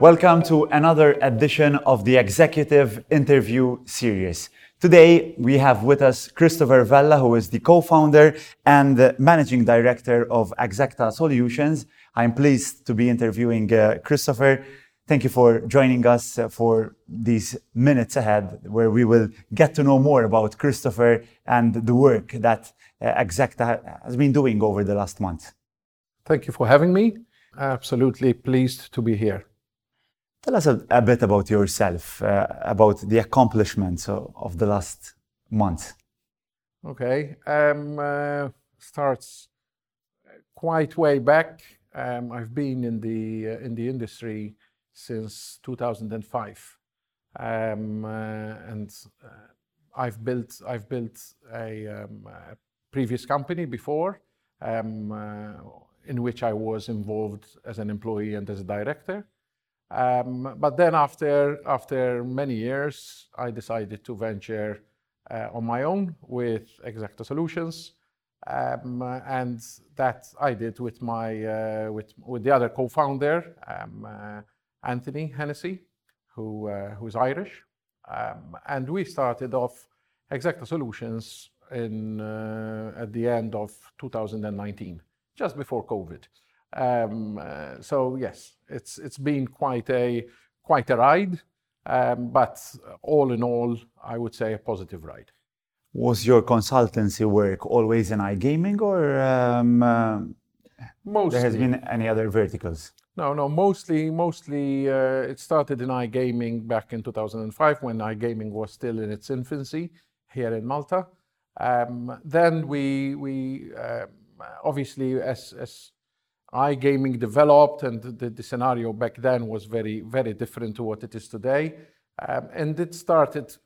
Welcome to another edition of the Executive Interview Series. Today, we have with us Christopher Vella, who is the co-founder and managing director of Exacta Solutions. I'm pleased to be interviewing uh, Christopher. Thank you for joining us uh, for these minutes ahead, where we will get to know more about Christopher and the work that uh, Exacta has been doing over the last month. Thank you for having me. Absolutely pleased to be here. Tell us a bit about yourself, uh, about the accomplishments of the last month. Okay. Um, starts quite way back. Um, I've been in the industry since 2005. and um, uh, uh, I've built I've built a um, previous company before, um, uh, in which I was involved as an employee and as a director. But then after after many years, I decided to venture on my own with Exacta Solutions. And that I did with the other co-founder, Anthony Hennessy, Hennessey, who's Irish. Um, and we started off Exacta Solutions in at the end of 2019, just before COVID. Um so yes, it's, it's been quite a ride. Um, but all in all, I would say a positive ride. Was your consultancy work always in iGaming or? Mostly There has been any other verticals? No. No. Mostly, mostly, it started in iGaming back in 2005 when iGaming was still in its infancy here in Malta. Um, then we we uh, obviously, as iGaming developed and the scenario back then was very very different to what it is today. Um, and it started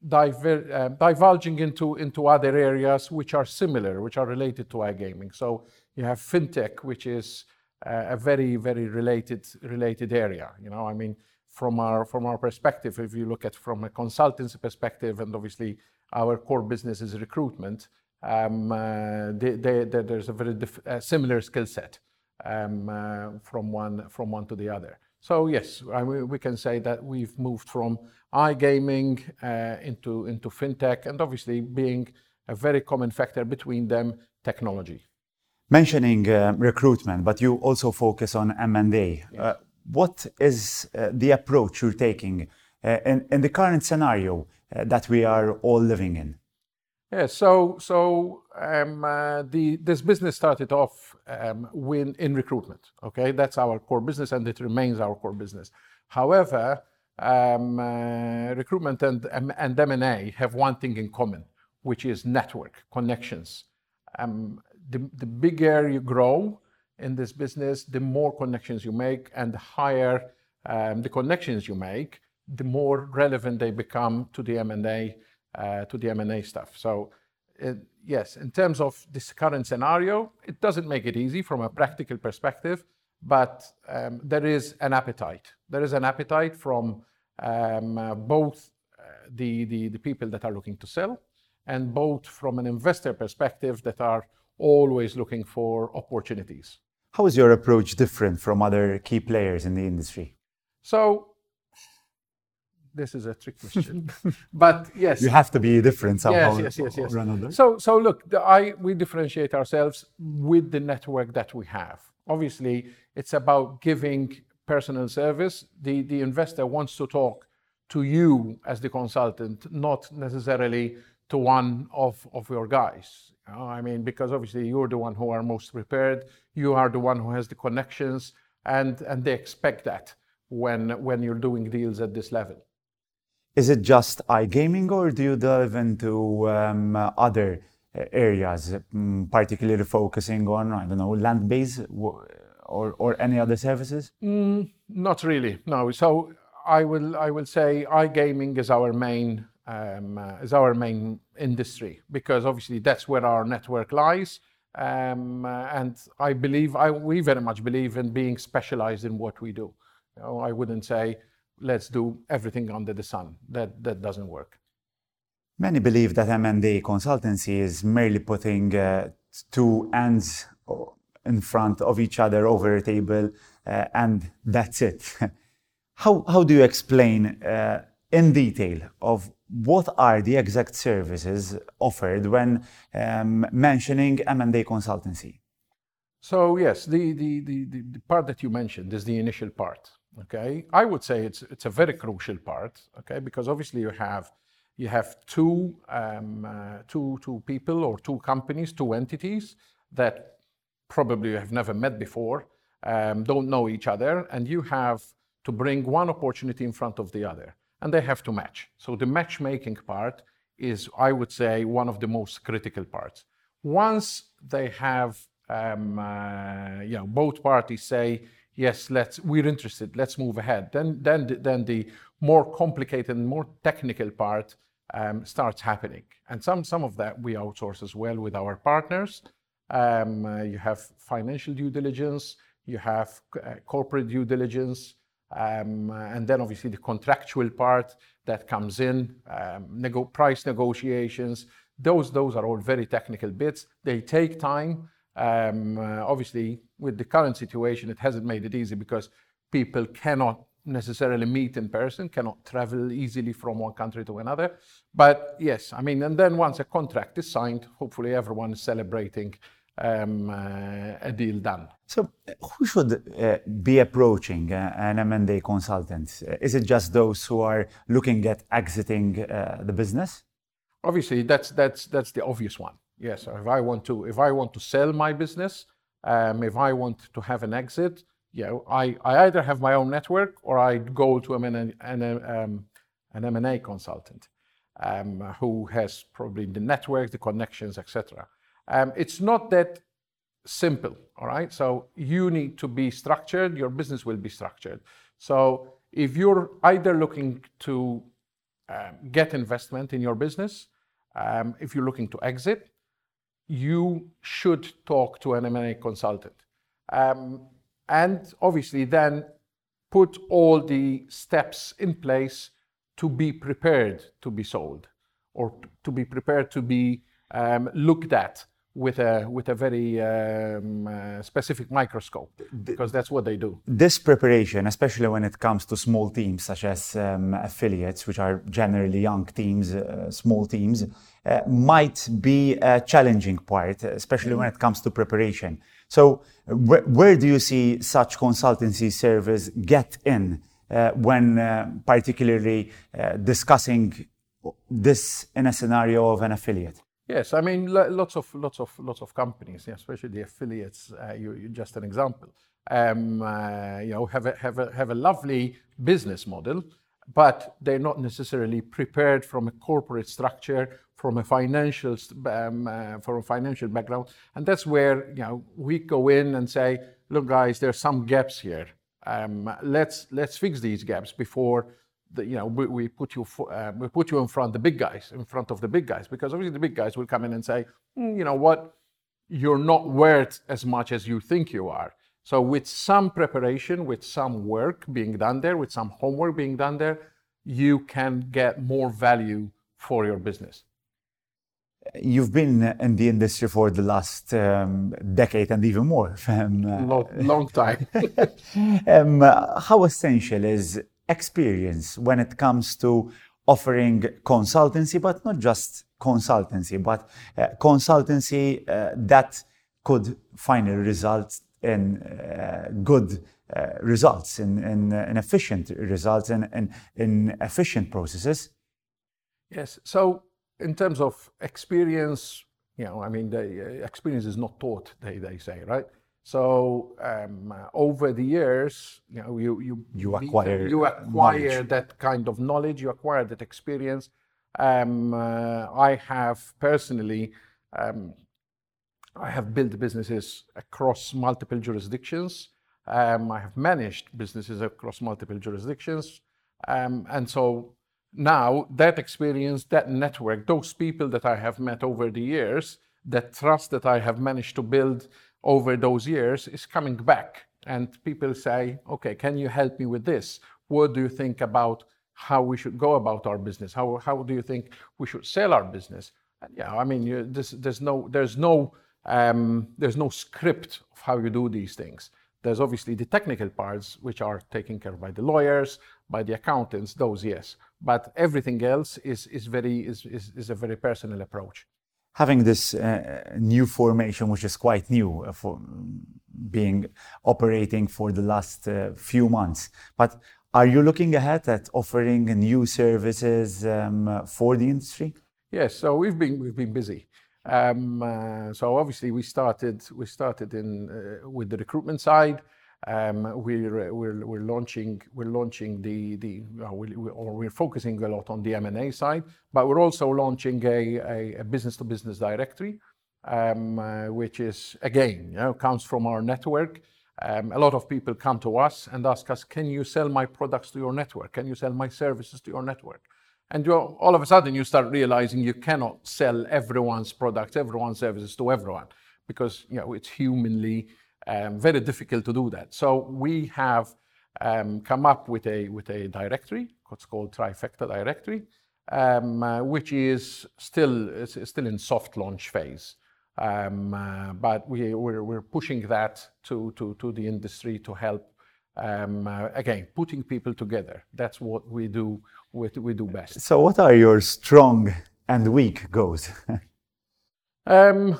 Uh, divulging into into other areas which are similar, which are related to iGaming. So you have fintech, which is uh, a very very related related area. You know, I mean, from our from our perspective, if you look at from a consultancy perspective, and obviously our core business is recruitment, um, uh, there's a very similar skill set um, from one to the other. So yes, we can say that we've moved from iGaming uh, into fintech, and obviously being a very common factor between them, technology. Mentioning uh, recruitment, but you also focus on M&A. Uh, yes. What is the approach you're taking in the current scenario that we are all living in? Yeah, so so um, uh, this business started off um, in recruitment. Okay? That's our core business, and it remains our core business. However, um, uh, recruitment and and M&A have one thing in common, which is network connections. The bigger you grow in this business, the more connections you make, and the higher the connections you make, the more relevant they become to the Uh, M&A stuff. So yes, in terms of this current scenario, it doesn't make it easy from a practical perspective, but um, there is an appetite. There is an appetite from um, uh, both uh, the people that are looking to sell, and both from an investor perspective that are always looking for opportunities. How is your approach different from other key players in the industry? This is a trick question. But yes. You have to be different somehow. Yes from others. Look, we differentiate ourselves with the network that we have. Obviously, it's about giving personal service. The the investor wants to talk to you as the consultant, not necessarily to one of of your guys. Oh, I mean, because obviously you're the one who are most prepared, you are the one who has the connections, and and they expect that when, when you're doing deals at this level. Is it just iGaming, or do you delve into um, other uh, areas, um, particularly focusing on, I don't know, land-based or any other services? Mm, not really, no. So I will say iGaming um, uh, is our main industry, because obviously that's where our network lies. Uh, and I believe we very much believe in being specialized in what we do. I wouldn't say, let's do everything under the sun. That that doesn't work. Many believe that M&A consultancy is merely putting two ends in front of each other over a table, uh, and that's it. how, how do you explain uh, in detail of what are the exact services offered when um, mentioning M&A consultancy? So yes, the, the, the, the, part that you mentioned is the initial part. Okay, I would say it's it's a very crucial part. Okay, because obviously you have you have two um, uh, two two people or two companies, two entities that probably have never met before, um, don't know each other, and you have to bring one opportunity in front of the other, and they have to match. So the matchmaking part is, I would say, one of the most critical parts. Once they have, um, uh, you know, both parties say, yes, let's, we're interested, let's move ahead. Then, then, then the more complicated and more technical part um, starts happening. And some, some of that we outsource as well with our partners. Um, uh, you have financial due diligence, you have uh, corporate due diligence, um, and then obviously the contractual part that comes in, um, nego price negotiations. Those, those are all very technical bits. They take time. Um, uh, obviously, with the current situation, it hasn't made it easy because people cannot necessarily meet in person, cannot travel easily from one country to another. But yes, I mean, and then once a contract is signed, hopefully everyone is celebrating um, uh, a deal done. So, who should uh, be approaching uh, an M&A consultant? Is it just those who are looking at exiting uh, the business? Obviously, that's that's that's the obvious one. Yes, if I want to if I want to sell my business, um, if I want to have an exit, know, I, I either have my own network or I go to an, an, um, an M&A consultant um, who has probably the network, the connections, etc. Um, it's not that simple, all right? So you need to be structured, your business will be structured. So if you're either looking to um, get investment in your business, um, if you're looking to exit, you should talk to an M&A consultant. Um, and obviously then put all the steps in place to be prepared to be sold or to be prepared to be um, looked at with a with a very um, uh, specific microscope because that's what they do. This preparation, especially when it comes to small teams such as um, affiliates, which are generally young teams, uh, small teams, uh, might be a challenging part, especially when it comes to preparation. So, wh- where do you see such consultancy service get in uh, when uh, particularly uh, discussing this in a scenario of an affiliate? Yes, I mean lots of lots of lots of companies, especially the affiliates. Uh, you, you, just an example. Um, uh, you know, have a have a have a lovely business model, but they're not necessarily prepared from a corporate structure, from a financial um, uh, from a financial background, and that's where you know we go in and say, look, guys, there's some gaps here. Um, let's let's fix these gaps before the, you know, we, we put you for, uh, we put you in front the big guys, in front of the big guys, because obviously the big guys will come in and say, mm, you know what, you're not worth as much as you think you are. So with some preparation, with some work being done there, with some homework being done there, you can get more value for your business. You've been in the industry for the last um, decade and even more. Um, long, long time. um, how essential is experience when it comes to offering consultancy, but not just consultancy, but uh, consultancy uh, that could finally result in uh, good uh, results, in, in, in, efficient results, in, in, in efficient processes. Yes. So, in terms of experience, you know, I mean, the uh, experience is not taught, they, they say, right? So um, over the years, you know, you you you acquire you acquire that kind of knowledge, you acquire that experience. Um, uh, I have personally, um, I have built businesses across multiple jurisdictions. Um, I have managed businesses across multiple jurisdictions, um, and so now that experience, that network, those people that I have met over the years, that trust that I have managed to build over those years is coming back. And people say, okay, can you help me with this? What do you think about how we should go about our business? How, how do you think we should sell our business? And yeah, I mean, you, this, there's no, there's no Um, there's no script of how you do these things. There's obviously the technical parts, which are taken care of by the lawyers, by the accountants, those yes. But everything else is, is, very, is, is, is a very personal approach. Having this uh, new formation, which is quite new uh, for being operating for the last uh, few months, but are you looking ahead at offering new services um, for the industry? Yes, so we've been we've been busy. Um, uh, so obviously we started we started in uh, with the recruitment side. Um, we're, we're launching the uh, or we're focusing a lot on the M and A side, but we're also launching a, a, a business to business directory, um, uh, which is again you know comes from our network. Um, a lot of people come to us and ask us, "Can you sell my products to your network? Can you sell my services to your network?" And all of a sudden, you start realizing you cannot sell everyone's products, everyone's services to everyone, because you know it's humanly um, very difficult to do that. So we have um, come up with a with a directory, what's called Trifecta directory, um, uh, which is still still in soft launch phase. Um, uh, but we, we're, we're pushing that to, to, to the industry to help um, uh, again, putting people together. That's what we do. We, we do best. So, what are your strong and weak goals? um,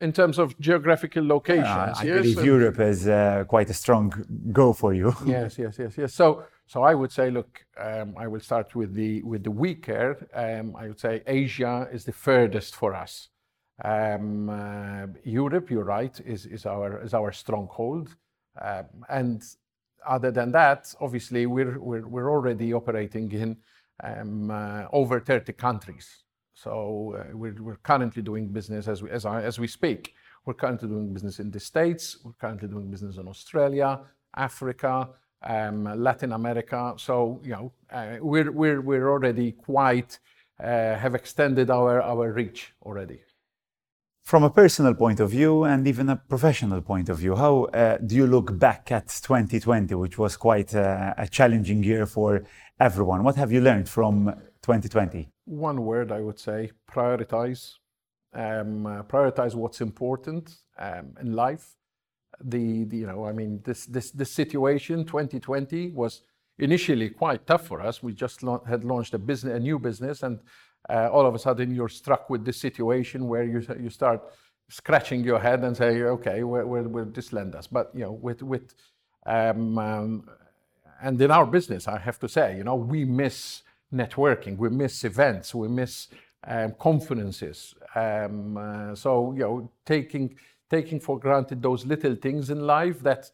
in terms of geographical locations, uh, I yes, believe Europe is uh, quite a strong go for you. yes, yes, yes, yes. So, so I would say, look, um, I will start with the with the weaker. Um, I would say Asia is the furthest for us. Um, uh, Europe, you're right, is, is our is our stronghold, um, and other than that, obviously, we're, we're, we're already operating in um, uh, over 30 countries. So uh, we're, currently doing business as we, speak. We're currently doing business in the States. We're currently doing business in Australia, Africa, um, Latin America. So, you know, uh, we're, already quite, uh, have extended our, reach already. From a personal point of view and even a professional point of view, how do you look back at 2020, which was quite a challenging year for everyone? What have you learned from 2020? One word I would say prioritize. Um, uh, prioritize what's important um, in life. The, the, you know, I mean, this, this, this situation, 2020, was initially quite tough for us. We just la- had launched a business, a new business, and uh, all of a sudden you're struck with this situation where you, you start scratching your head and say, okay, where, where will this land us? But, you know, with, with um, um, and in our business, I have to say, you know, we miss networking, we miss events, we miss um, conferences. Um, uh, so, you know, taking, taking for granted those little things in life that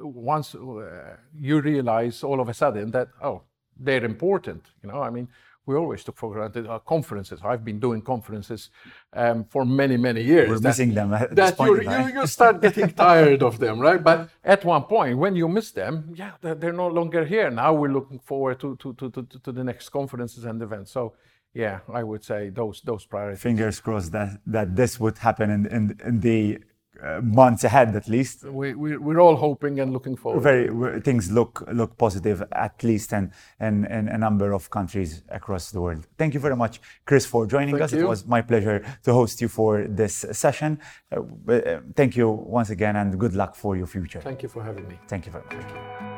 once uh, you realize all of a sudden that, oh, they're important. You know, I mean, we always took for granted our conferences. I've been doing conferences um, for many, many years. We're that, missing them at that point you, you, start getting tired of them, right? But at one point, when you miss them, yeah, they're, they're no longer here. Now we're looking forward to, to, to, to, to the next conferences and events. So, yeah, I would say those those priorities. Fingers crossed that, that this would happen in, in, in the uh, months ahead at least. We, we, we're all hoping and looking forward. Very things look look positive at least in, in, in a number of countries across the world. Thank you very much, Chris, for joining thank us. You. It was my pleasure to host you for this session. Uh, uh, thank you once again and good luck for your future. Thank you for having me. Thank you very much.